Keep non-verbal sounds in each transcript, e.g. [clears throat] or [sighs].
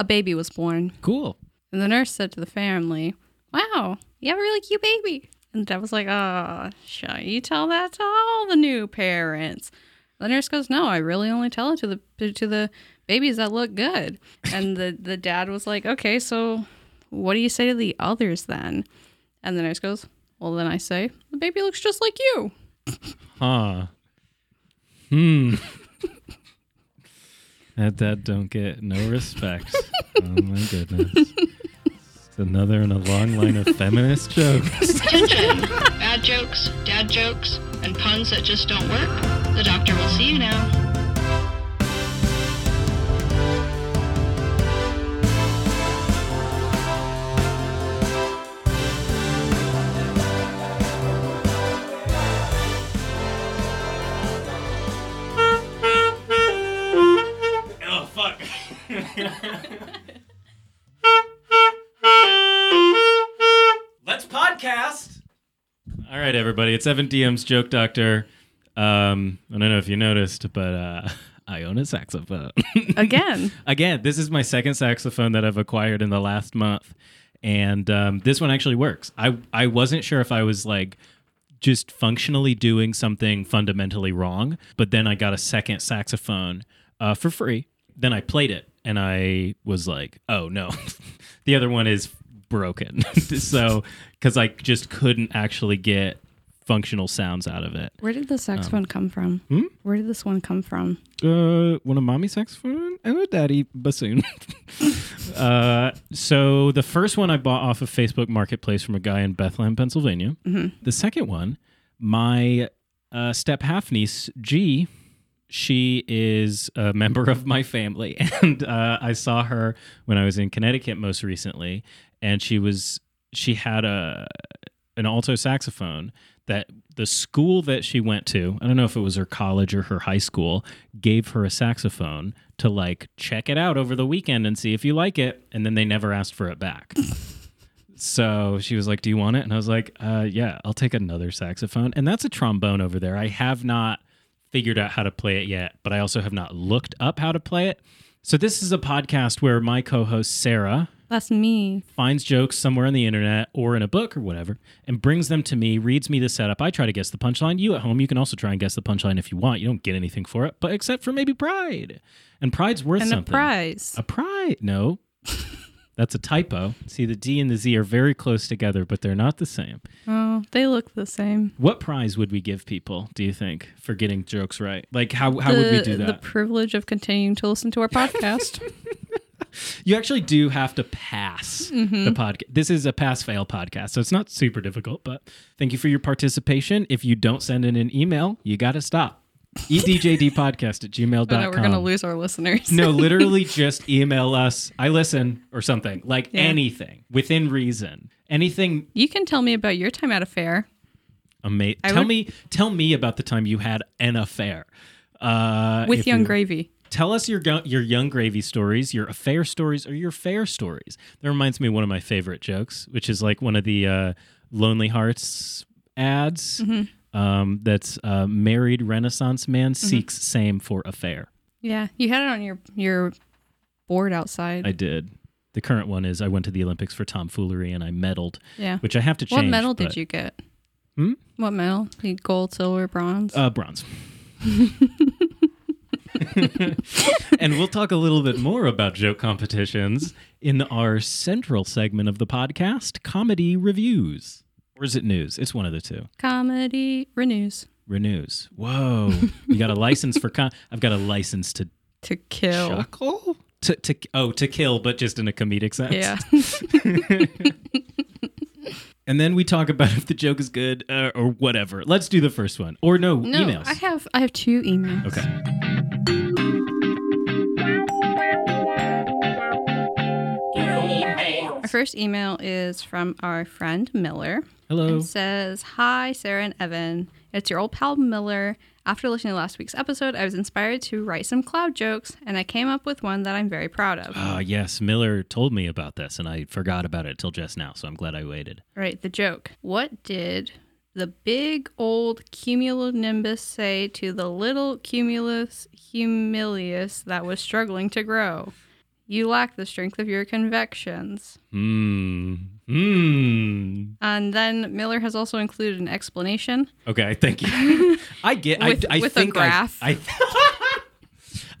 a baby was born. Cool. And the nurse said to the family, Wow, you have a really cute baby. And the dad was like, Oh, shall you tell that to all the new parents? The nurse goes, No, I really only tell it to the to the babies that look good. [laughs] And the, the dad was like, Okay, so what do you say to the others then? And the nurse goes, Well, then I say, The baby looks just like you. Huh. Hmm. [laughs] that dad don't get no respect. oh my goodness. It's another in a long line of feminist jokes. Bad jokes, dad jokes, and puns that just don't work. The doctor will see you now. All right, everybody. It's Evan DM's Joke Doctor. Um, I don't know if you noticed, but uh, [laughs] I own a saxophone. [laughs] Again. Again, this is my second saxophone that I've acquired in the last month, and um, this one actually works. I I wasn't sure if I was like just functionally doing something fundamentally wrong, but then I got a second saxophone uh, for free. Then I played it, and I was like, oh no, [laughs] the other one is broken. so because I just couldn't actually get functional sounds out of it. Where did the saxophone come from? Hmm? Where did this one come from? Uh, one of mommy saxophone and a daddy bassoon. [laughs] uh, so the first one I bought off of Facebook Marketplace from a guy in Bethlehem, Pennsylvania. The second one, my uh, step half niece G, she is a member of my family, [laughs] and uh, I saw her when I was in Connecticut most recently, and she was she had a an alto saxophone that the school that she went to, I don't know if it was her college or her high school, gave her a saxophone to like check it out over the weekend and see if you like it. And then they never asked for it back. [laughs] so she was like, Do you want it? And I was like, uh, Yeah, I'll take another saxophone. And that's a trombone over there. I have not figured out how to play it yet, but I also have not looked up how to play it. So this is a podcast where my co host, Sarah, That's me. finds jokes somewhere on the internet or in a book or whatever and brings them to me, reads me the setup. I try to guess the punchline. You at home, you can also try and guess the punchline if you want. You don't get anything for it, but except for maybe pride. And pride's worth And something. a prize. A pride. No. [laughs] That's a typo. See, the D and the Z are very close together, but they're not the same. Oh, they look the same. What prize would we give people, do you think, for getting jokes right? Like, how, how the, would we do that? The privilege of continuing to listen to our podcast. [laughs] You actually do have to pass Mm-hmm. the podcast. This is a pass fail podcast, so it's not super difficult, but thank you for your participation. If you don't send in an email, you got to stop. Edjdpodcast at gmail.com. now we're gonna lose our listeners. no, literally [laughs] just email us. I listen or something like Yeah. anything within reason. Anything you can tell me about your time at a fair. I Tell would- me, tell me about the time you had an affair uh, with Young you- Gravy. Tell us your your young gravy stories, your affair stories, or your fair stories. That reminds me of one of my favorite jokes, which is like one of the uh, Lonely Hearts ads. Mm-hmm. Um, that's uh, married Renaissance man seeks same for affair. Yeah, you had it on your your board outside. I did. The current one is I went to the Olympics for tomfoolery and I medaled, yeah. which I have to change. What medal but- did you get? Hmm? What medal? Gold, silver, bronze. Uh, bronze. [laughs] [laughs] and we'll talk a little bit more about joke competitions in our central segment of the podcast, comedy reviews. Or is it news? It's one of the two. Comedy renews Renews. Whoa. you got a license for com- I've got a license to to kill. chuckle? To, to oh to kill, but just in a comedic sense. Yeah. [laughs] [laughs] And then we talk about if the joke is good uh, or whatever. Let's do the first one. Or no, no, emails. I have I have two emails. okay. First email is from our friend Miller. Hello. It says, Hi, Sarah and Evan. It's your old pal Miller. After listening to last week's episode, I was inspired to write some cloud jokes, and I came up with one that I'm very proud of. Ah, yes, Miller told me about this, and I forgot about it till just now. So I'm glad I waited. Right, the joke. What did the big old cumulonimbus say to the little cumulus humilis that was struggling to grow? You lack the strength of your convections. Hmm. Hmm. And then Miller has also included an explanation. Okay, thank you. [laughs] I get. With- I, I with a graph. I, I,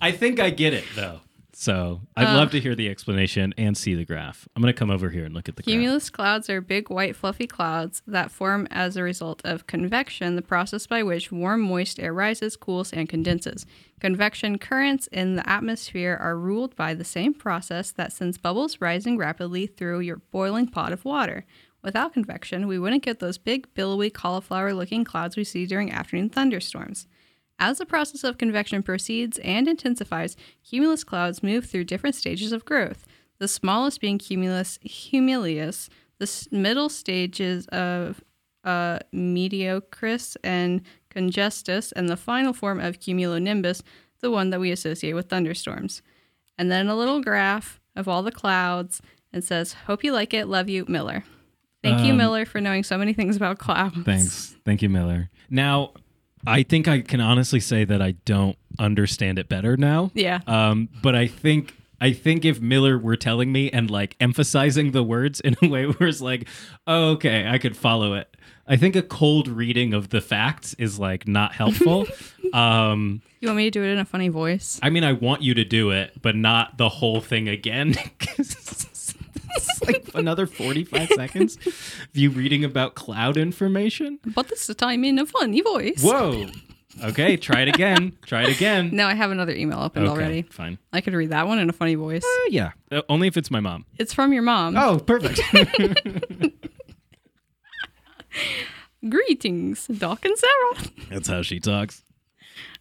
[laughs] I think I get it though. So I'd Uh. love to hear the explanation and see the graph. I'm gonna come over here and look at the graph. Cumulus clouds are big, white, fluffy clouds that form as a result of convection, the process by which warm, moist air rises, cools, and condenses. Convection currents in the atmosphere are ruled by the same process that sends bubbles rising rapidly through your boiling pot of water. Without convection, we wouldn't get those big, billowy, cauliflower looking clouds we see during afternoon thunderstorms. As the process of convection proceeds and intensifies, cumulus clouds move through different stages of growth. The smallest being cumulus humilis, the middle stages of uh, mediocris and congestus, and the final form of cumulonimbus, the one that we associate with thunderstorms. And then a little graph of all the clouds and says, Hope you like it. Love you, Miller. Thank you, Um, Miller, for knowing so many things about clouds. Thanks. Thank you, Miller. Now, I think I can honestly say that I don't understand it better now. Yeah. Um, but I think I think if Miller were telling me and like emphasizing the words in a way [laughs] where it's like, oh, okay, I could follow it. I think a cold reading of the facts is like not helpful. [laughs] um, You want me to do it in a funny voice? I mean, I want you to do it, but not the whole thing again. [laughs] [laughs] it's like another 45 seconds of you reading about cloud information. But this is time in a funny voice. Whoa. Okay, try it again. [laughs] Try it again. No, I have another email opened Okay, already. fine. I could read that one in a funny voice. Uh, yeah, Uh, only if it's my mom. It's from your mom. Oh, perfect. [laughs] Greetings, Doc and Sarah. That's how she talks.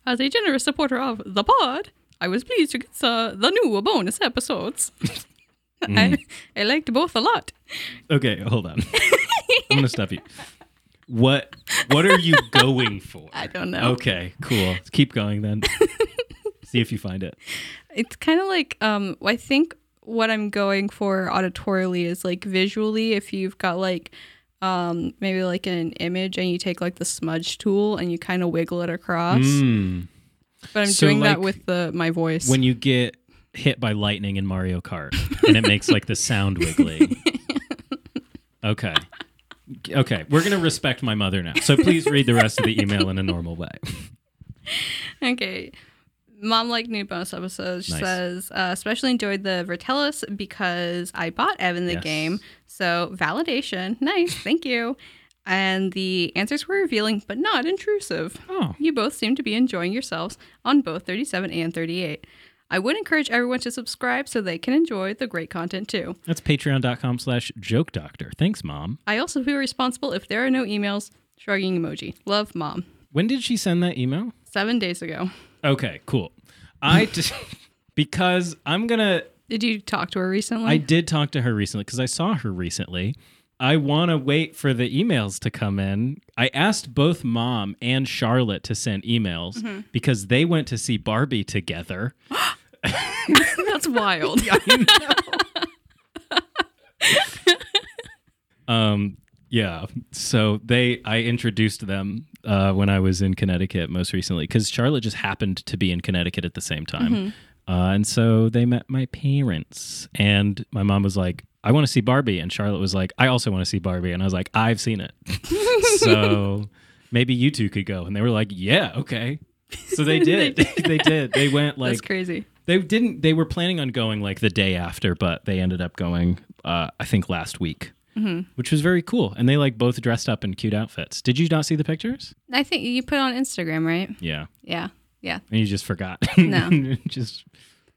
As a generous supporter of the pod, I was pleased to get uh, the new bonus episodes. [laughs] I, I liked both a lot. Okay, hold on. [laughs] I'm gonna stop you. What What are you [laughs] going for? I don't know. Okay, cool. Keep going then. See if you find it. It's kind of like um, I think what I'm going for auditorily is like visually. If you've got like um, maybe like an image and you take like the smudge tool and you kind of wiggle it across. Mm. But I'm So, doing that with the my voice. When you get hit by lightning in Mario Kart and it makes like the sound wiggly. Okay. Okay, we're gonna respect my mother now. So please read the rest of the email in a normal way. Okay. Mom liked new bonus episodes Nice. says, uh, especially enjoyed the Vertellis because I bought Evan the Yes. game. So validation. Nice. Thank you. And the answers were revealing, but not intrusive. Oh, You both seem to be enjoying yourselves on both 37 and 38. I would encourage everyone to subscribe so they can enjoy the great content too. that's patreon.com slash joke doctor. Thanks, mom. I also feel responsible if there are no emails. Shrugging emoji. Love, mom. When did she send that email? Seven days ago. Okay, cool. I just [laughs] because I'm gonna. Did you talk to her recently? I did talk to her recently because I saw her recently. I want to wait for the emails to come in. I asked both mom and Charlotte to send emails Mm-hmm. because they went to see Barbie together. [gasps] [gasps] [laughs] That's wild. [laughs] Um, yeah. So they, I introduced them uh, when I was in Connecticut most recently because Charlotte just happened to be in Connecticut at the same time, Mm-hmm. uh, and so they met my parents. And my mom was like, "I want to see Barbie," and Charlotte was like, "I also want to see Barbie," and I was like, "I've seen it." [laughs] so maybe you two could go, and they were like, "Yeah, okay." So they did. they did. They went like That's crazy. They didn't. They were planning on going like the day after, but they ended up going. Uh, I think last week, which was very cool. And they like both dressed up in cute outfits. Did you not see the pictures? I think you put on Instagram, right? Yeah, Yeah. Yeah. and you just forgot. No. [laughs] just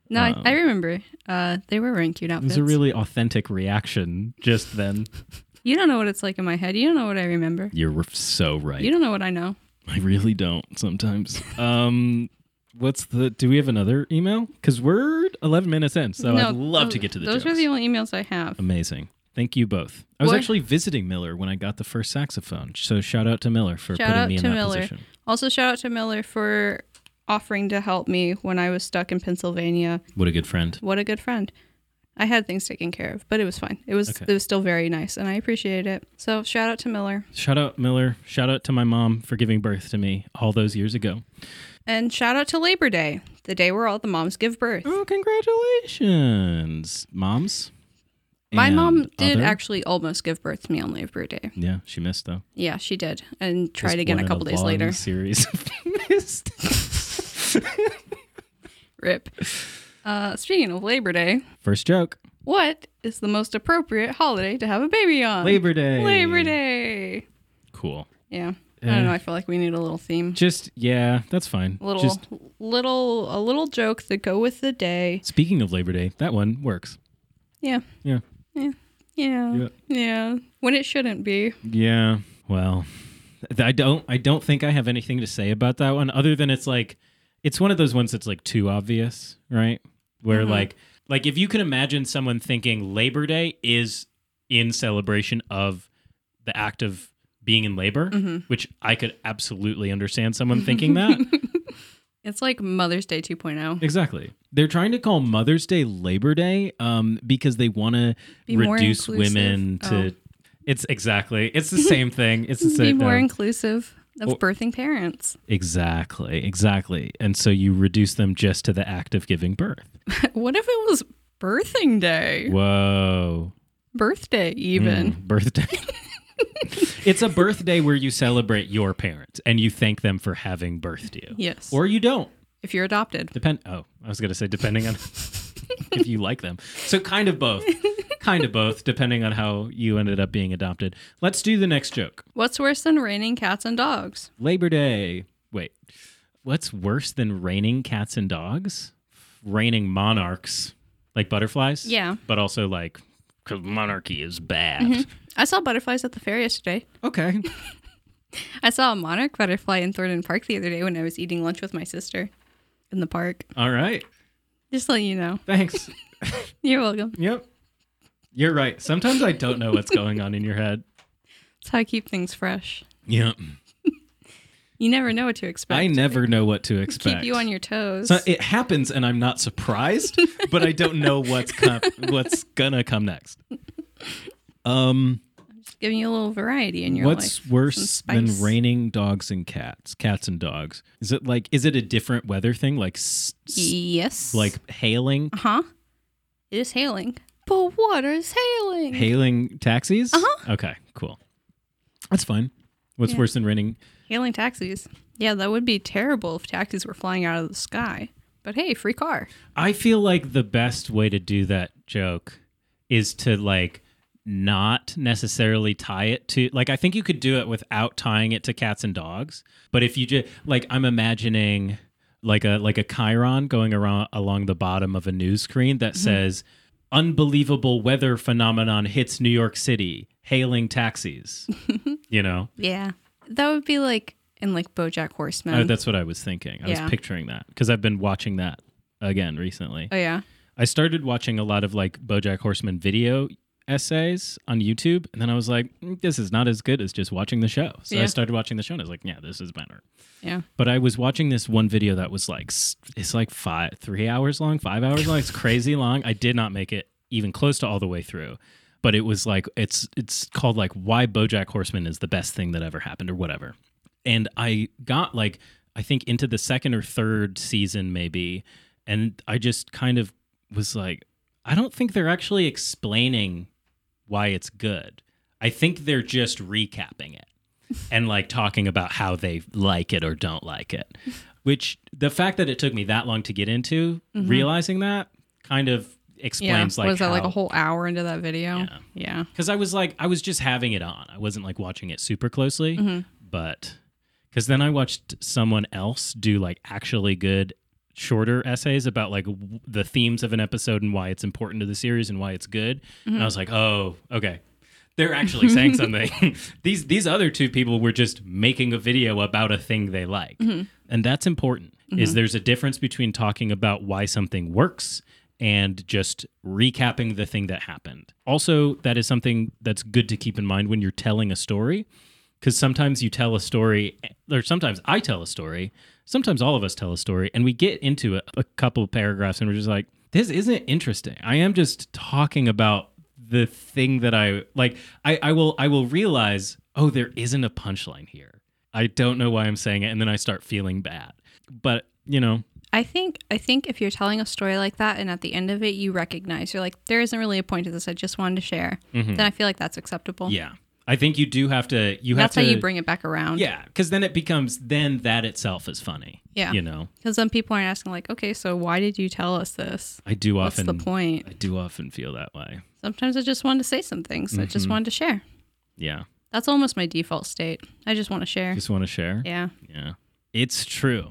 No, I, I remember. Uh, they were wearing cute outfits. it was a really authentic reaction. Just then, [laughs] you don't know what it's like in my head. You don't know what I remember. you're so right. You don't know what I know. I really don't sometimes. Um, what's the? Do we have another email? Because we're 11 minutes in, so no, I'd love those- to get to the Those jokes. are the only emails I have. Amazing. Thank you both. I was What? actually visiting Miller when I got the first saxophone. So shout out to Miller for Shout putting me in that Miller. position. Also, shout out to Miller for offering to help me when I was stuck in Pennsylvania. What a good friend. What a good friend. I had things taken care of, but it was fine. It was Okay. it was still very nice, and I appreciated it. So shout out to Miller, Shout out Miller. Shout out to my mom for giving birth to me all those years ago. And shout out to Labor Day the day where all the moms give birth. Oh, congratulations, moms. My mom did other- actually almost give birth to me on Labor Day. Yeah, she missed though. Yeah, she did, and tried Just again a couple days long later. Series of mistakes. [laughs] Rip. Uh, speaking of Labor Day, First joke. what is the most appropriate holiday to have a baby on? Labor Day. Labor Day. Cool. Yeah. I Eh. don't know. I feel like we need a little theme. Just yeah, that's fine. A little, Just little, a little joke that go with the day. speaking of Labor Day, that one works. Yeah. Yeah. Yeah. Yeah. Yeah. Yeah. When it shouldn't be. Yeah. Well, I don't. I don't think I have anything to say about that one, other than it's like, it's one of those ones that's like too obvious, right? Where Mhm. like, like if you can imagine someone thinking Labor Day is in celebration of the act of being in labor, Mhm. which I could absolutely understand someone thinking that. [laughs] It's like Mother's Day oh. 2.0. exactly. They're trying to call Mother's Day Labor Day um, because they want to Be reduce women to. Oh. It's exactly. It's the same [laughs] thing. It's the Be same. more no. inclusive of Or- birthing parents. Exactly, exactly. And so you reduce them just to the act of giving birth. [laughs] what if it was birthing day? Whoa. Birthday, even. Mm, birthday. It's a birthday where you celebrate your parents and you thank them for having birthed you. Yes. Or you don't. if you're adopted. Depend Oh, I was going to say depending on [laughs] if you like them. So kind of both. Kind of both depending on how you ended up being adopted. Let's do the next joke. What's worse than raining cats and dogs? Labor Day. Wait. What's worse than raining cats and dogs? Raining monarchs, like butterflies. Yeah. But also like, because monarchy is bad. Mm-hmm. I saw butterflies at the fair yesterday. Okay. [laughs] [laughs] I saw a monarch butterfly in Thornton Park the other day when I was eating lunch with my sister in the park. All right. Just to let you know. Thanks. [laughs] You're welcome. yep. You're right. Sometimes I don't know what's going on in your head. That's how I keep things fresh. Yep. You never know what to expect. I never know what to expect. Keep you on your toes. So it happens, and I'm not surprised, [laughs] but I don't know what's com- what's gonna come next. Um, I'm Just giving you a little variety in your what's life. worse than raining dogs and cats? Cats and dogs. Is it like? Is it a different weather thing? Like, s- Yes. like hailing, Uh huh? It is hailing. But what is hailing? hailing taxis? Uh-huh. Okay, cool. That's fine. What's Yeah. worse than raining? Hailing taxis. Yeah, that would be terrible if taxis were flying out of the sky. But hey, free car. I feel like the best way to do that joke is to like not necessarily tie it to like I think you could do it without tying it to cats and dogs. But if you just like I'm imagining like a like a chiron going around along the bottom of a news screen that mm-hmm. says unbelievable weather phenomenon hits New York City, hailing taxis. [laughs] you know? Yeah. That would be like in like Bojack Horseman. Uh, that's what I was thinking. I Yeah. was picturing that because I've been watching that again recently. oh yeah. I started watching a lot of like BoJack Horseman video essays on YouTube, and then I was like, "Mm, this is not as good as just watching the show. So I Yeah. started watching the show, and I was like, yeah, this is better. Yeah. But I was watching this one video that was like, s- it's like five, three hours long, five hours long. It's crazy long. I did not make it even close to all the way through. But it was like it's it's called like why BoJack Horseman is the best thing that ever happened or whatever. And I got like I think into the second or third season maybe, and I just kind of was like, I don't think they're actually explaining why it's good. I think they're just recapping it [laughs] and like talking about how they like it or don't like it. Which the fact that it took me that long to get into mm-hmm. realizing that kind of Yeah. explains like was that like a whole hour into that video? Yeah. Yeah. because I was like, I was just having it on. I wasn't like watching it super closely, Mm-hmm. but because then I watched someone else do like actually good shorter essays about like w- the themes of an episode and why it's important to the series and why it's good. And I mm-hmm. was like, oh, okay. They're actually saying something. [laughs] [laughs] these these other two people were just making a video about a thing they like. Mm-hmm. And that's important. Is mm-hmm. there's a difference between talking about why something works and just recapping the thing that happened. Also, that is something that's good to keep in mind when you're telling a story because sometimes you tell a story or sometimes I tell a story, sometimes all of us tell a story and we get into a, a couple of paragraphs and we're just like this isn't interesting. I am just talking about the thing that I like I, I will I will realize, oh, there isn't a punchline here. I don't know why I'm saying it, and then I start feeling bad. But, you know, I think I think if you're telling a story like that and at the end of it you recognize you're like there isn't really a point to this I just wanted to share then I feel like that's acceptable. Yeah. I think you do have to. You That's have how to. you bring it back around. Yeah, because then it becomes then that itself is funny. Yeah. You know, Because then people are asking like, okay, so why did you tell us this? I do What's often. the point? I do often feel that way. Sometimes I just wanted to say some things. I Mm-hmm. just wanted to share. Yeah. That's almost my default state. I just want to share. Just want to share. Yeah. Yeah. It's true.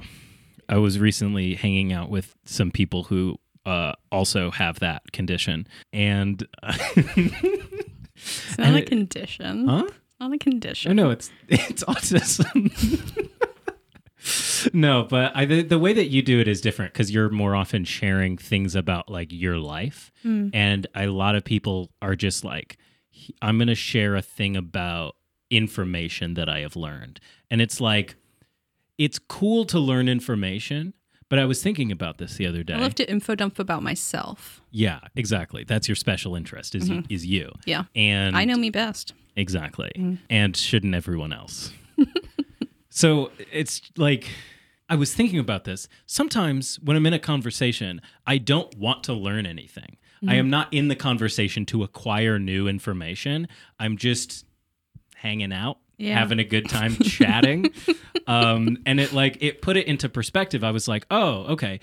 I was recently hanging out with some people who uh, also have that condition, and [laughs] It's not And a it- condition. huh? It's not a condition. Oh no, it's [laughs] it's autism. [laughs] no, but I, the, the way that you do it is different because you're more often sharing things about like your life, and a lot of people are just like, I'm going to share a thing about information that I have learned, and it's like, it's cool to learn information. But I was thinking about this the other day. I love to info dump about myself. yeah, exactly. That's your special interest is mm-hmm. is you. Yeah. And I know me best. Exactly. Mm. And shouldn't everyone else? [laughs] so it's like, I was thinking about this. Sometimes when I'm in a conversation, I don't want to learn anything. I am mm. not in the conversation to acquire new information. I'm just hanging out, Yeah. having a good time [laughs] chatting. um, and it like, it put it into perspective. I was like, oh, okay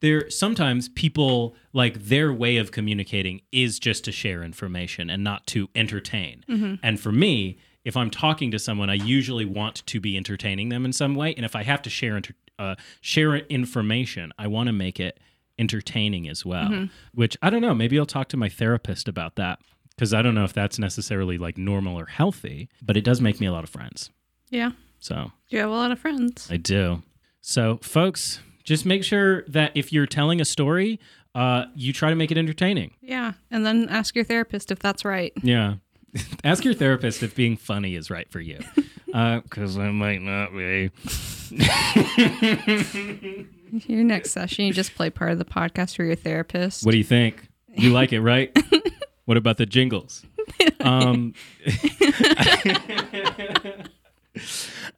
there sometimes people like their way of communicating is just to share information and not to entertain. And for me, if I'm talking to someone, I usually want to be entertaining them in some way. And if I have to share inter- uh, share information, I want to make it entertaining as well. Which I don't know. Maybe I'll talk to my therapist about that because I don't know if that's necessarily like normal or healthy. But it does make me a lot of friends. Yeah. So You have a lot of friends. I do. So, folks, just make sure that if you're telling a story, uh, you try to make it entertaining. Yeah. And then ask your therapist if that's right. Yeah. [laughs] Ask your therapist if being funny is right for you. [laughs] Because I might not be. [laughs] Your next session, you just play part of the podcast for your therapist. What do you think? You like it, right? What about the jingles? [laughs] Um, [laughs]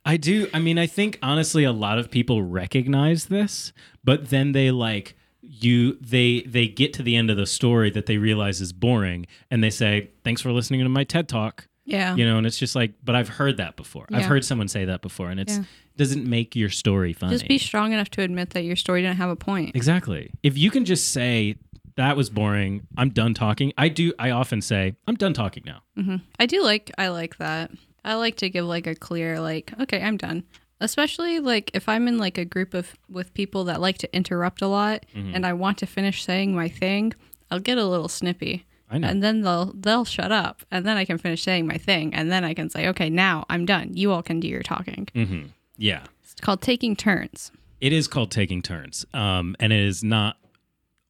I do. I mean, I think honestly, a lot of people recognize this, but then they like you. They they get to the end of the story that they realize is boring, and they say, "Thanks for listening to my TED talk." yeah. You know, and it's just like, but I've heard that before. I've heard someone say that before, and it's Yeah. doesn't make your story funny. Just be strong enough to admit that your story didn't have a point. Exactly. If you can just say that was boring, I'm done talking. I do. I often say I'm done talking now. I do like I like that. I like to give like a clear like okay, I'm done. Especially like if I'm in like a group of with people that like to interrupt a lot Mm-hmm. and I want to finish saying my thing, I'll get a little snippy. I know. And then they'll they'll shut up and then I can finish saying my thing and then I can say, "Okay, now I'm done. You all can do your talking." Mm-hmm. Yeah. It's called taking turns. It is called taking turns, um, and it is not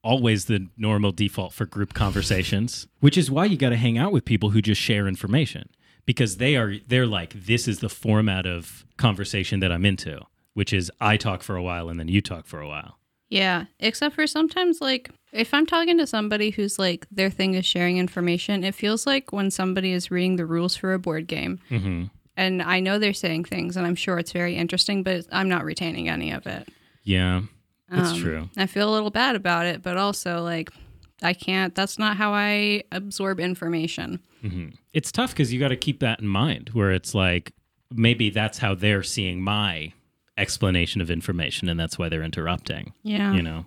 always the normal default for group conversations. Which is why you got to hang out with people who just share information because they are they're like this is the format of conversation that I'm into, which is I talk for a while and then you talk for a while. Yeah, except for sometimes like if I'm talking to somebody who's like their thing is sharing information, it feels like when somebody is reading the rules for a board game. Mm-hmm. And I know they're saying things and I'm sure it's very interesting, but I'm not retaining any of it. Yeah, it's Um, true. I feel a little bad about it, but also like I can't that's not how I absorb information. hmm It's tough because you got to keep that in mind, where it's like maybe that's how they're seeing my explanation of information, and that's why they're interrupting. Yeah. You know,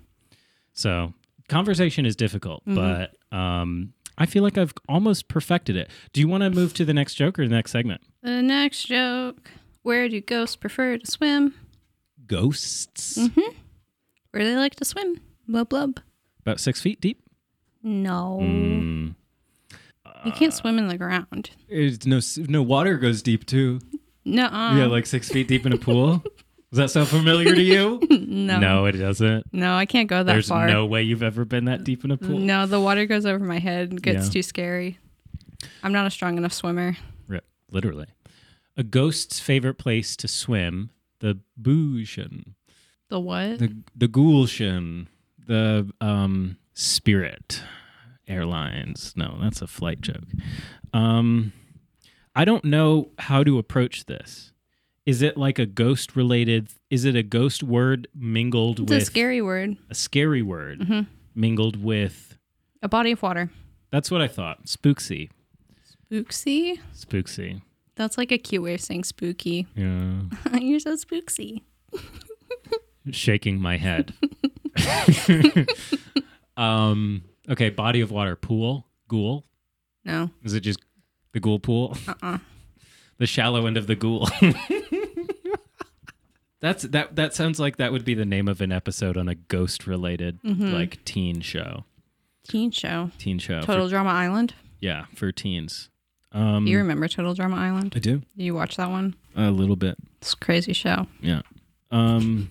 so conversation is difficult, but um, I feel like I've almost perfected it. Do you want to move to the next joke or the next segment? The next joke. Where do ghosts prefer to swim? Ghosts Where do they like to swim? Blub blub. about six feet deep. No. Mm. You can't swim in the ground. It's no no water goes deep too. No. yeah, like six feet deep in a pool. Does that sound familiar to you? [laughs] no. no, it doesn't. No, I can't go that There's far. There's no way you've ever been that deep in a pool. No, the water goes over my head and gets Yeah. too scary. I'm not a strong enough swimmer. Ri- Literally. A ghost's favorite place to swim, the Booshin. The what? The the Ghoulshin. The um Spirit Airlines. No, that's a flight joke. Um I don't know how to approach this. Is it like a ghost related? Is it a ghost word mingled It's with a scary word. a scary word Mhm. mingled with? A body of water. That's what I thought. Spooksy. Spooksy? Spooksy. That's like a cute way of saying spooky. Yeah. [laughs] You're so spooksy. [laughs] Shaking my head. [laughs] um. Okay. Body of water. Pool. Ghoul. No. Is it just the ghoul pool? Uh-uh. the shallow end of the ghoul. [laughs] That's that. That sounds like that would be the name of an episode on a ghost-related Mm-hmm. like teen show. Teen show. Teen show. for- Total Drama Island. yeah, for teens. Um, Do you remember Total Drama Island? I do Did you watch that one? a little bit. It's a crazy show. Yeah. Um,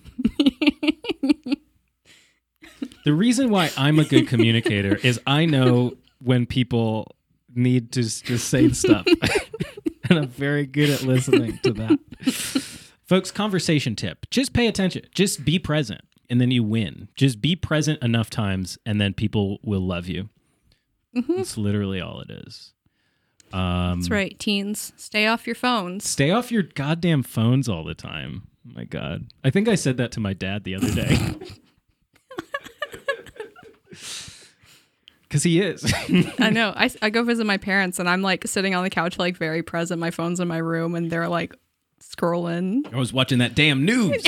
the reason why I'm a good communicator is I know when people need to just say stuff, [laughs] and I'm very good at listening to that. Folks, conversation tip: just pay attention, just be present, and then you win. Just be present enough times, and then people will love you. That's literally all it is. Um, That's right, teens. Stay off your phones. Stay off your goddamn phones all the time. My God. I think I said that to my dad the other day. [laughs] Because he is. [laughs] I know. I, I go visit my parents and I'm like sitting on the couch, like very present. My phone's in my room and they're like scrolling. I was watching that damn news. [laughs]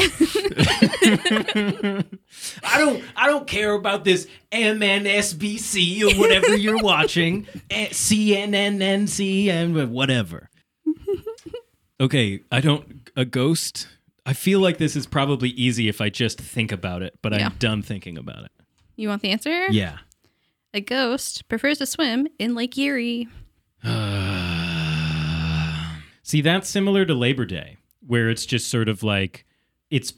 I don't I don't care about this MNSBC or whatever you're watching. Eh, CNNNC and whatever. Okay, I don't a ghost. I feel like this is probably easy if I just think about it, but Yeah. I'm done thinking about it. You want the answer? Yeah. A ghost prefers to swim in Lake Erie. [sighs] See, that's similar to Labor Day, where it's just sort of like it's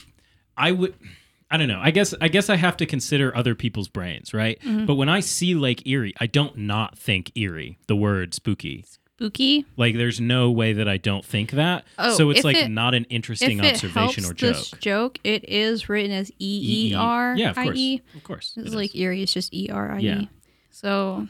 I would I don't know. I guess I guess I have to consider other people's brains, right? Mm-hmm. But when I see Lake Erie, I don't not think eerie, the word spooky. Spooky. Like there's no way that I don't think that. Oh, so it's like it- not an interesting observation or joke. joke, it is written as E E- R Yeah, of course. E. Of course. It's it like is. Erie is just E R I E. Yeah. So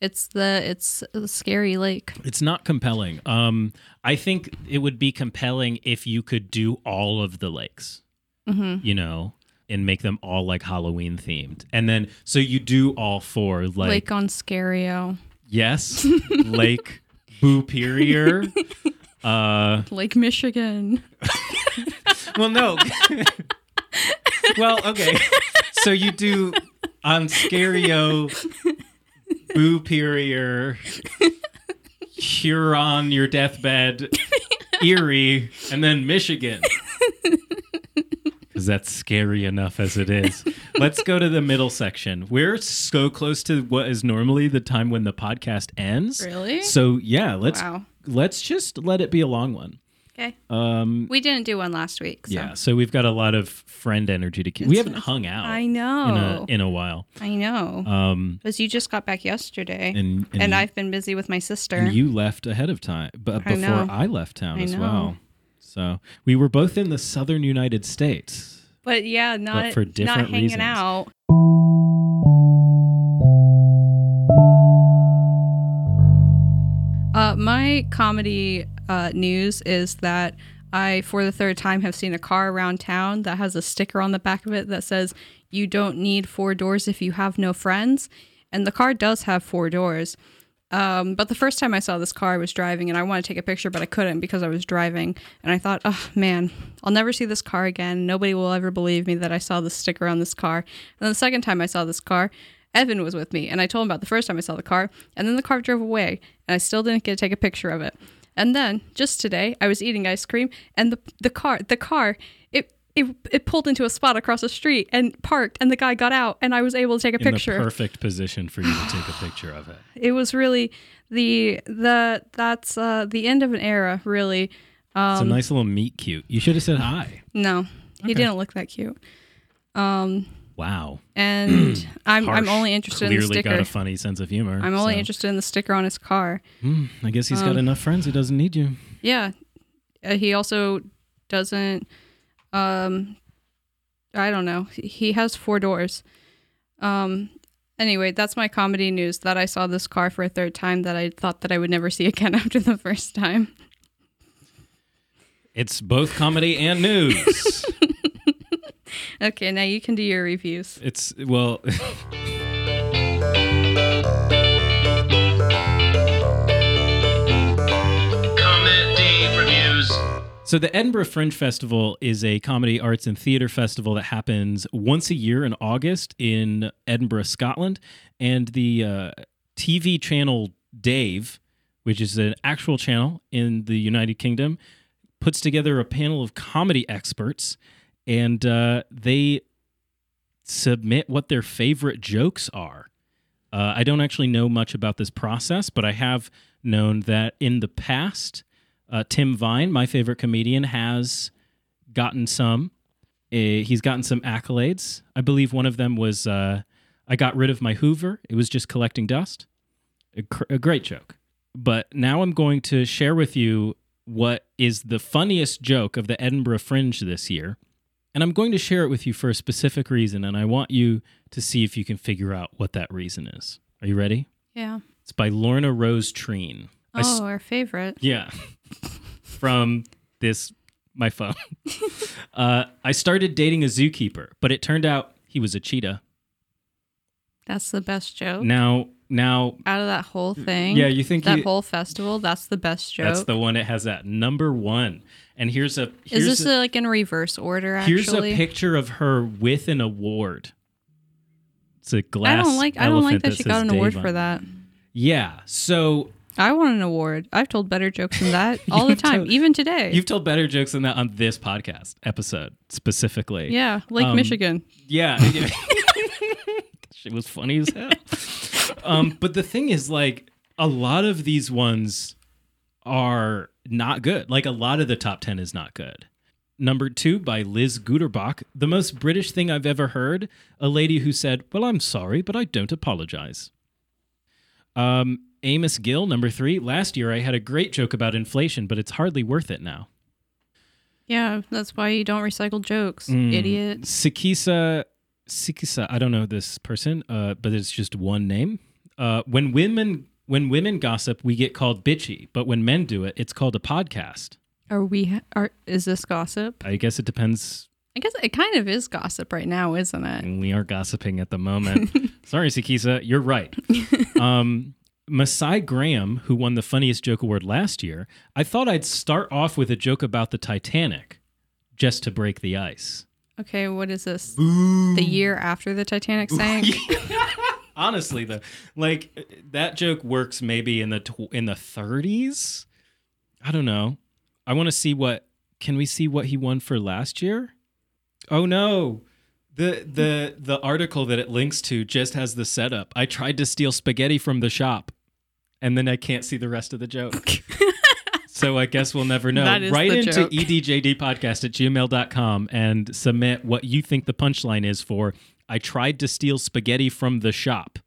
it's the it's the scary lake. It's not compelling. Um, I think it would be compelling if you could do all of the lakes, Mm-hmm. you know, and make them all like Halloween themed. And then, so you do all four, like, Lake Ontario, yes, [laughs] Lake Superior. [laughs] uh, Lake Michigan. [laughs] well, no. well, okay. So you do Ontario, Superior, Huron, your deathbed, Erie, and then Michigan. [laughs] Because that's scary enough as it is. [laughs] Let's go to the middle section. We're so close to what is normally the time when the podcast ends. Really? So yeah, let's Wow. let's just let it be a long one. Okay. Um, We didn't do one last week. So. yeah, so we've got a lot of friend energy to keep. We haven't hung out I in a know. in a while. I know. Um, Because you just got back yesterday. and and, and I've been busy with my sister. and you left ahead of time, but before know. I left town I as know. well. So we were both in the southern United States. but yeah, not for not different hanging reasons. out. Uh, my comedy uh, news is that I, for the third time, have seen a car around town that has a sticker on the back of it that says, You don't need four doors if you have no friends. And the car does have four doors. Um, but the first time I saw this car, I was driving and I wanted to take a picture, but I couldn't because I was driving. And I thought, oh man, I'll never see this car again. Nobody will ever believe me that I saw this sticker on this car. And then the second time I saw this car, Evan was with me and I told him about the first time I saw the car. And then the car drove away and I still didn't get to take a picture of it. And then just today, I was eating ice cream and the, the car, the car, it, it, pulled into a spot across the street and parked and the guy got out and I was able to take a In picture the perfect position for you to take a picture of it. [sighs] it was really the the that's uh the end of an era really It's a um nice little meet cute. You should have said hi. no he Okay. didn't look that cute um Wow. and [clears throat] i'm i'm only interested Clearly in the sticker got a funny sense of humor. i'm only so. interested in the sticker on his car Hmm, I guess he's got Um, enough friends. He doesn't need you. yeah uh, he also doesn't um i don't know He- has four doors um anyway that's my comedy news that i saw this car for a third time that i thought that i would never [laughs] see again after the first time It's both comedy and news. [laughs] Okay, now you can do your reviews. it's well. [laughs] So the Edinburgh Fringe Festival is a comedy, arts, and theater festival that happens once a year in August in Edinburgh, Scotland, and the uh, TV channel Dave, which is an actual channel in the United Kingdom, puts together a panel of comedy experts, and uh, they submit what their favorite jokes are. Uh, I don't actually know much about this process, but I have known that in the past, uh, Tim Vine, my favorite comedian, has gotten some. Uh, he's gotten some accolades. I believe one of them was uh, I got rid of my Hoover. It was just collecting dust. A, cr- a great joke. But now I'm going to share with you what is the funniest joke of the Edinburgh Fringe this year. And I'm going to share it with you for a specific reason, and I want you to see if you can figure out what that reason is. Are you ready? Yeah. It's by Lorna Rose Treen. S- Oh, our favorite. yeah. From this, my phone. [laughs] uh, I started dating a zookeeper, but it turned out he was a cheetah. That's the best joke. Now, now, Out of that whole thing. Yeah, you think that you- whole festival, that's the best joke. that's the one that has that number one. And here's a here's Is this a, uh like in reverse order actually? here's a picture of her with an award. It's a glass. I don't like I don't like that she got an award for that. Yeah. So I want an award. I've told better jokes than that [laughs] all the time, told- even today. you've told better jokes than that on this podcast episode specifically. yeah, Lake Um, Michigan. Yeah. [laughs] [laughs] she was funny as hell. Um, but the thing is, like, a lot of these ones are not good. Like, a lot of the top 10 is not good. Number two by Liz Guterbock, the most British thing I've ever heard. A lady who said, Well, I'm sorry, but I don't apologize. Um, Amos Gill, number three. Last year I had a great joke about inflation, but it's hardly worth it now. Yeah, that's why you don't recycle jokes, Mm. idiot. Sikisa, Sikisa, I don't know this person, uh, but it's just one name. Uh, when women when women gossip, we get called bitchy, but when men do it, it's called a podcast. Are we? Are is this gossip? I guess it depends. I guess it kind of is gossip right now, isn't it? We are gossiping at the moment. [laughs] Sorry, Sikisa, you're right. [laughs] Um, Masai Graham, who won the funniest joke award last year, I thought I'd start off with a joke about the Titanic, just to break the ice. Okay, what is this? The year after the Titanic sank? [laughs] [laughs] honestly though like that joke works maybe in the tw- in the 30s i don't know. I want to see what can we see what he won for last year? Oh no. The the the article that it links to just has the setup. I tried to steal spaghetti from the shop and then i can't see the rest of the joke [laughs] so i guess we'll never know That is write the into joke. edjdpodcast at gmail.com and submit what you think the punchline is for i tried to steal spaghetti from the shop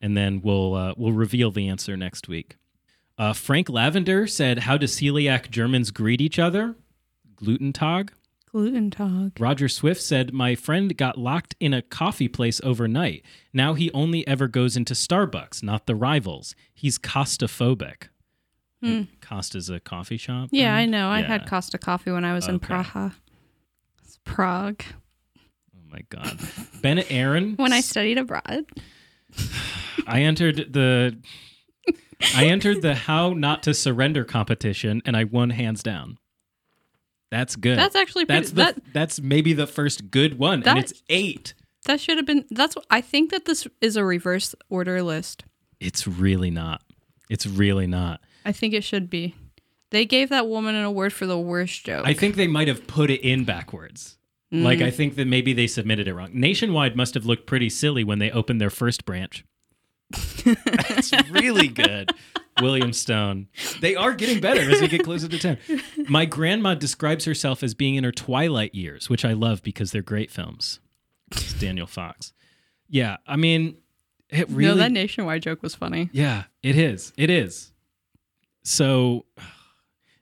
and then we'll uh, we'll reveal the answer next week. Uh, Frank Lavender said, "How do celiac Germans greet each other?" Gluten tag. Gluten tog. Roger Swift said, "My friend got locked in a coffee place overnight. Now he only ever goes into Starbucks, not the rivals. He's Costaphobic. Hmm. Costa's a coffee shop. Yeah, I brand? know. I had Costa coffee when I was in Okay. Praha. It's Prague. Oh my god, Bennett Arron. [laughs] When I studied abroad. [sighs] I entered the I entered the how not to surrender competition and I won hands down. That's good. That's actually pretty. that's the, that that's maybe the first good one That- and it's 8. that should have been. That's. I think that this is a reverse order list. It's really not. It's really not. I think it should be. They gave that woman an award for the worst joke. I think they might have put it in backwards. Mm. Like I think that maybe they submitted it wrong. Nationwide must have looked pretty silly when they opened their first branch. [laughs] That's really good. William Stone. They are getting better as we get closer to 10. My grandma describes herself as being in her twilight years, which I love because they're great films. It's Daniel Fox. Yeah, I mean, it really no, that nationwide joke was funny. yeah, it is. It is. So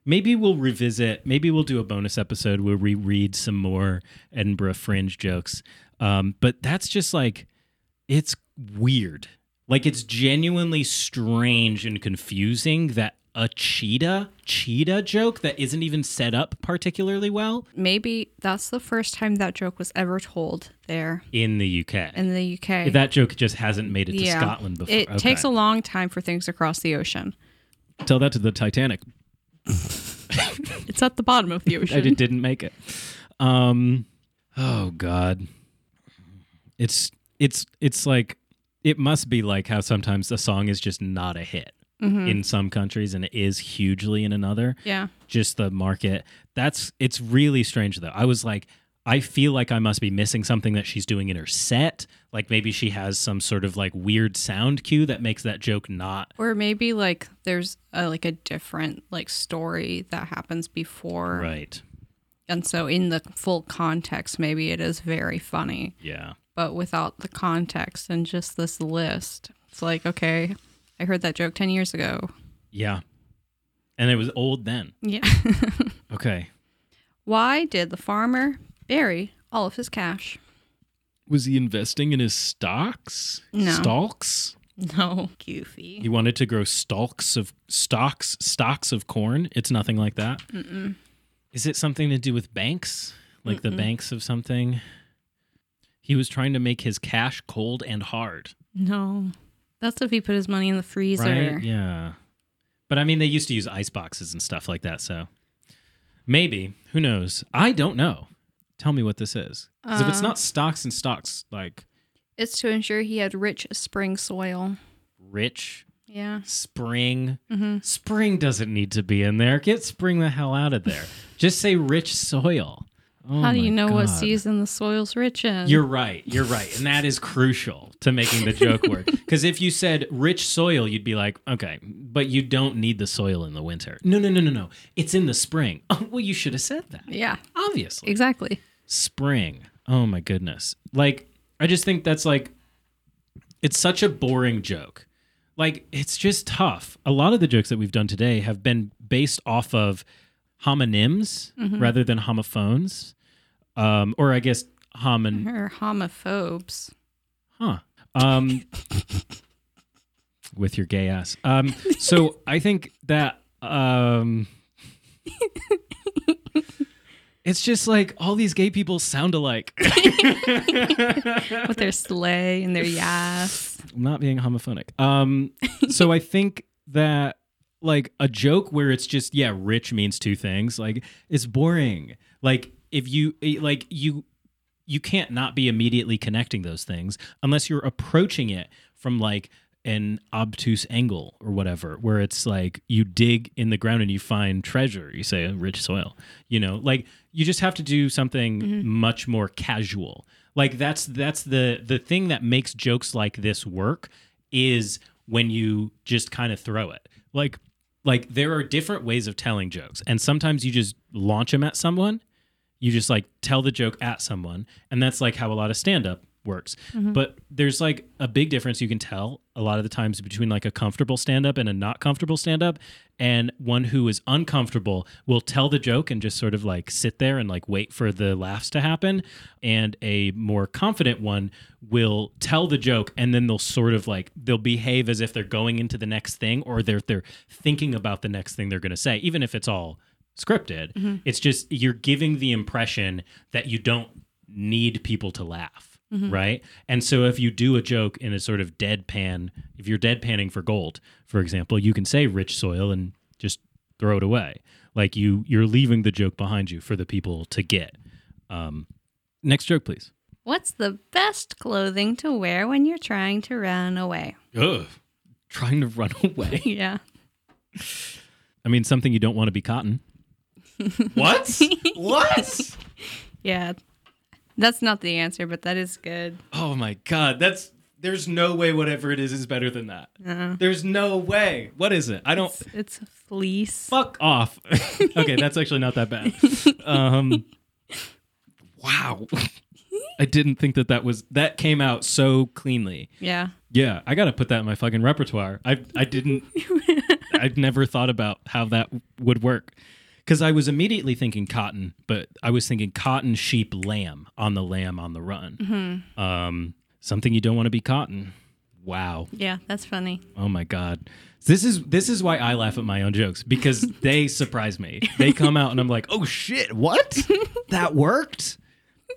maybe we'll revisit, maybe we'll do a bonus episode where we read some more Edinburgh Fringe jokes. Um, but that's just like, it's weird. Like, it's genuinely strange and confusing that a cheetah cheetah joke that isn't even set up particularly well Maybe that's the first time that joke was ever told there in the UK. in the UK. that joke just hasn't made it to yeah. Scotland before. It Okay. takes a long time for things to cross the ocean. Tell that to the Titanic. [laughs] It's at the bottom of the [laughs] ocean. did, didn't make it. Um, oh God, it's it's it's like it must be like how sometimes a song is just not a hit mm-hmm. in some countries and it is hugely in another. Yeah. Just the market. That's it's really strange though. I was like. I feel like I must be missing something that she's doing in her set. Like maybe she has some sort of like weird sound cue that makes that joke not Or maybe like there's a, like a different like story that happens before. right. And so in the full context, maybe it is very funny. Yeah. But without the context and just this list, it's like, okay, I heard that joke 10 years ago. Yeah. And it was old then. Yeah. [laughs] Okay. Why did the farmer bury all of his cash? Was he investing in his stocks? No. Stalks? No. Goofy. He wanted to grow stalks of stocks, stocks of corn. It's nothing like that. Is it something to do with banks? Like the banks of something? He was trying to make his cash cold and hard. No. That's if he put his money in the freezer. Right? Yeah. But I mean, they used to use ice boxes and stuff like that. So maybe. Who knows? I don't know. Tell me what this is. 'Cause if it's not uh, stocks and stocks, like It's to ensure he had rich spring soil. rich Yeah. spring. Mm-hmm. Spring doesn't need to be in there. Get spring the hell out of there. Just say rich soil. Oh How do you know what season the soil's rich in? You're right. You're right. And that is crucial to making the joke work. [laughs] Because if you said rich soil, you'd be like, okay, but you don't need the soil in the winter. No, no, no, no, no. It's in the spring. Oh, well, you should have said that. yeah. Obviously. Exactly. Spring. Oh my goodness. Like, I just think that's like, it's such a boring joke. Like, it's just tough. A lot of the jokes that we've done today have been based off of homonyms mm-hmm. rather than homophones. Um, or I guess homon, Or homophobes. huh? Um, [laughs] with your gay ass. Um, so I think that um, it's just like all these gay people sound alike. [laughs] With their sleigh and their yas. I'm not being homophonic. Um, so I think that like a joke where it's just yeah, rich means two things. Like it's boring. Like if you eh, like you you can't not be immediately connecting those things unless you're approaching it from like an obtuse angle or whatever where it's like you dig in the ground and you find treasure you say rich soil you know like you just have to do something much more casual. Like that's that's the the thing that makes jokes like this work is when you just kind of throw it. Like like there are different ways of telling jokes and sometimes you just launch them at someone you just like tell the joke at someone and that's like how a lot of stand up works mm-hmm. but there's like a big difference you can tell a lot of the times between like a comfortable stand up and a not comfortable stand up and one who is uncomfortable will tell the joke and just sort of like sit there and like wait for the laughs to happen and a more confident one will tell the joke and then they'll sort of like they'll behave as if they're going into the next thing or they're they're thinking about the next thing they're going to say even if it's all scripted. It's just you're giving the impression that you don't need people to laugh, right? And so if you do a joke in a sort of deadpan, if you're deadpanning for gold, for example, you can say rich soil and just throw it away. Like you you're leaving the joke behind you for the people to get. Um, next joke, please. What's the best clothing to wear when you're trying to run away? Ugh. Trying to run [laughs] away. Yeah. I mean, something you don't want to be cotton. What? what? [laughs] Yeah. That's not the answer, but that is good. Oh my god, that's there's no way whatever it is is better than that. There's no way. What is it? I don't It's fleece. fuck off. [laughs] okay, that's actually not that bad. [laughs] Um wow. I didn't think that that was that came out so cleanly. Yeah. Yeah, I got to put that in my fucking repertoire. I I didn't I'd never thought about how that would work. Cuz I was immediately thinking cotton, but I was thinking cotton, sheep, lamb on the lamb on the run. Um something you don't want to be cotton. Wow. Yeah, that's funny. Oh my god. This is this is why I laugh at my own jokes because [laughs] they surprise me. They come out and I'm like, "Oh shit, what? that worked?"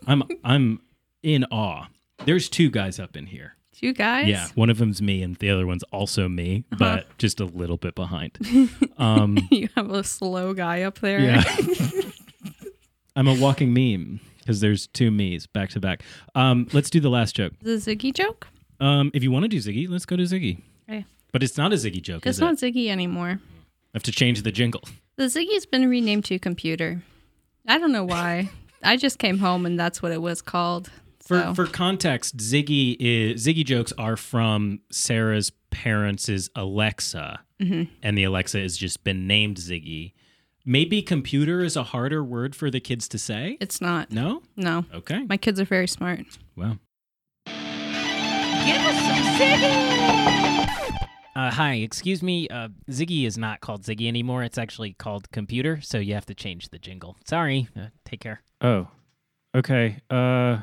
I'm I'm in awe. There's two guys up in here. You guys? Yeah, one of them's me and the other one's also me, but just a little bit behind. [laughs] Um [laughs] you have a slow guy up there. yeah. [laughs] I'm a walking meme because there's two me's back to back. Um let's do the last joke. The Ziggy joke? Um if you want to do Ziggy, let's go to Ziggy. Okay. But it's not a Ziggy joke, It's not it? Ziggy anymore. I have to change the jingle. The Ziggy's been renamed to computer. I don't know why. I just came home and that's what it was called. For So for context, Ziggy is Ziggy jokes are from Sarah's parents' Alexa, Mm-hmm. and the Alexa has just been named Ziggy. Maybe computer is a harder word for the kids to say. it's not. No, No. okay, My kids are very smart. well, Give us some Ziggy. Uh, hi, excuse me. Uh, Ziggy is not called Ziggy anymore. It's actually called Computer, so you have to change the jingle. Sorry. Uh, take care. oh, okay. Uh,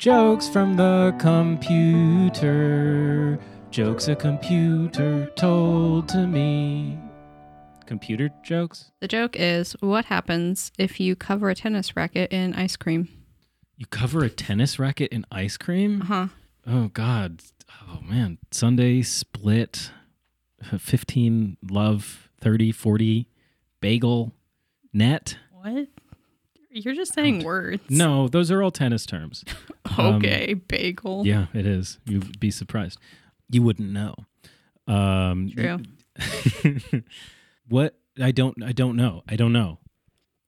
jokes from the computer. Jokes a computer told to me. Computer jokes. The joke is what happens if you cover a tennis racket in ice cream? You cover a tennis racket in ice cream. Uh huh. Oh God. Oh man. Sunday split 15 love 30 40 bagel net. What? You're just saying words. No, those are all tennis terms. [laughs] Okay, bagel. Yeah, it is. You'd be surprised. You wouldn't know. Um True. [laughs] what I don't I don't know. I don't know.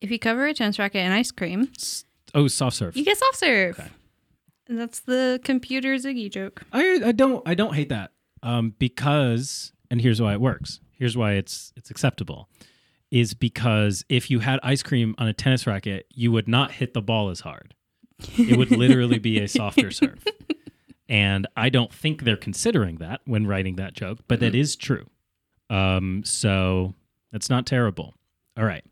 If you cover a tennis racket in ice cream, S- Oh, soft serve. you get soft serve. Okay. And that's the computer Ziggy joke. I I don't I don't hate that. Um because and here's why it works. Here's why it's it's acceptable. Is because if you had ice cream on a tennis racket, you would not hit the ball as hard. It would literally be a softer [laughs] serve. And I don't think they're considering that when writing that joke, but that is true. Um so that's not terrible. All right.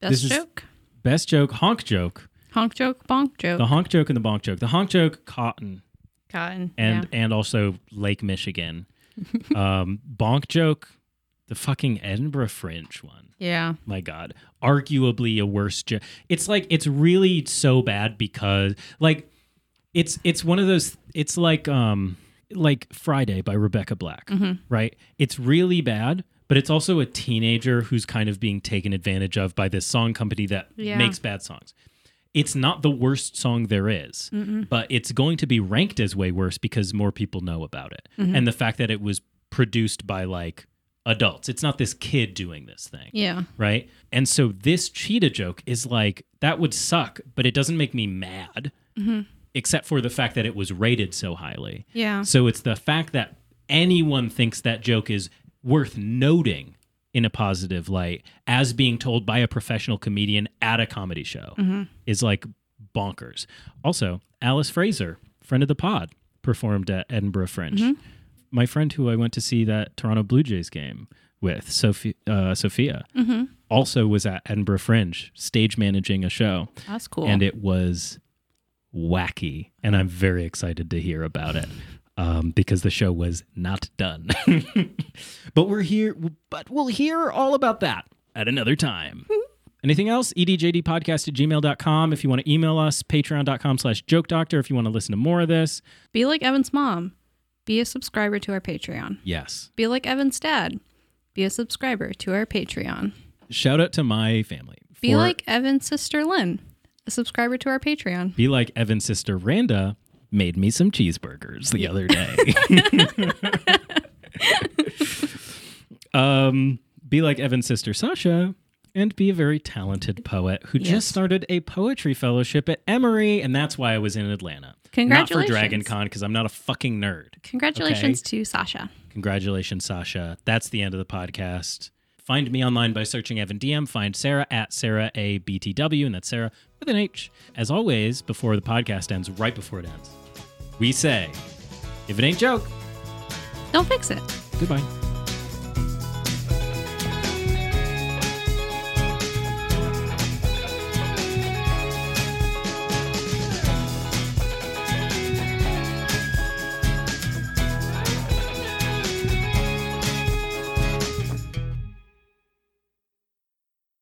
Best This is- joke? Best joke, honk joke. Honk joke, bonk joke. The honk joke and the bonk joke. The honk joke, cotton. Cotton. and yeah. and also Lake Michigan. [laughs] um, bonk joke, the fucking Edinburgh Fringe one. yeah. My God, arguably a worse. It's like it's really so bad because like it's it's one of those. It's like um like Friday by Rebecca Black, right? It's really bad. But it's also a teenager who's kind of being taken advantage of by this song company that Yeah. makes bad songs it's not the worst song there is, but it's going to be ranked as way worse because more people know about it. And the fact that it was produced by like adults. It's not this kid doing this thing, Yeah. right? And so this cheetah joke is like that would suck, but it doesn't make me mad. Mm-hmm. Except for the fact that it was rated so highly. Yeah. So it's the fact that anyone thinks that joke is worth noting in a positive light as being told by a professional comedian at a comedy show mm-hmm. is like bonkers. Also, Alice Fraser, friend of the pod, performed at Edinburgh Fringe. Mm-hmm. My friend who I went to see that Toronto Blue Jays game with, Sophie, uh, Sophia, also was at Edinburgh Fringe, stage managing a show. That's cool. and it was wacky and i'm very excited to hear about it um, because the show was not done. [laughs] But we're here but we'll hear all about that at another time. Anything else? Edjdpodcast at gmail.com if you want to email us patreon.com slash joke doctor. If you want to listen to more of this. Be like Evan's mom. Be a subscriber to our Patreon. yes Be like Evan's dad. Be a subscriber to our Patreon. shout out to my family Be for- like Evan's sister Lynn. A subscriber to our Patreon. be like evan's sister randa made me some cheeseburgers the other day [laughs] [laughs] um be like evan's sister sasha and be a very talented poet who Yes. just started a poetry fellowship at emory and that's why i was in atlanta not for Congratulations. dragon con because i'm not a fucking nerd Congratulations to Sasha. Congratulations, Sasha. That's the end of the podcast. Find me online by searching Evan DM. Find Sarah at Sarah A BTW, and that's Sarah with an H. As always, before the podcast ends, right before it ends, we say, if it ain't joke, Don't fix it. goodbye.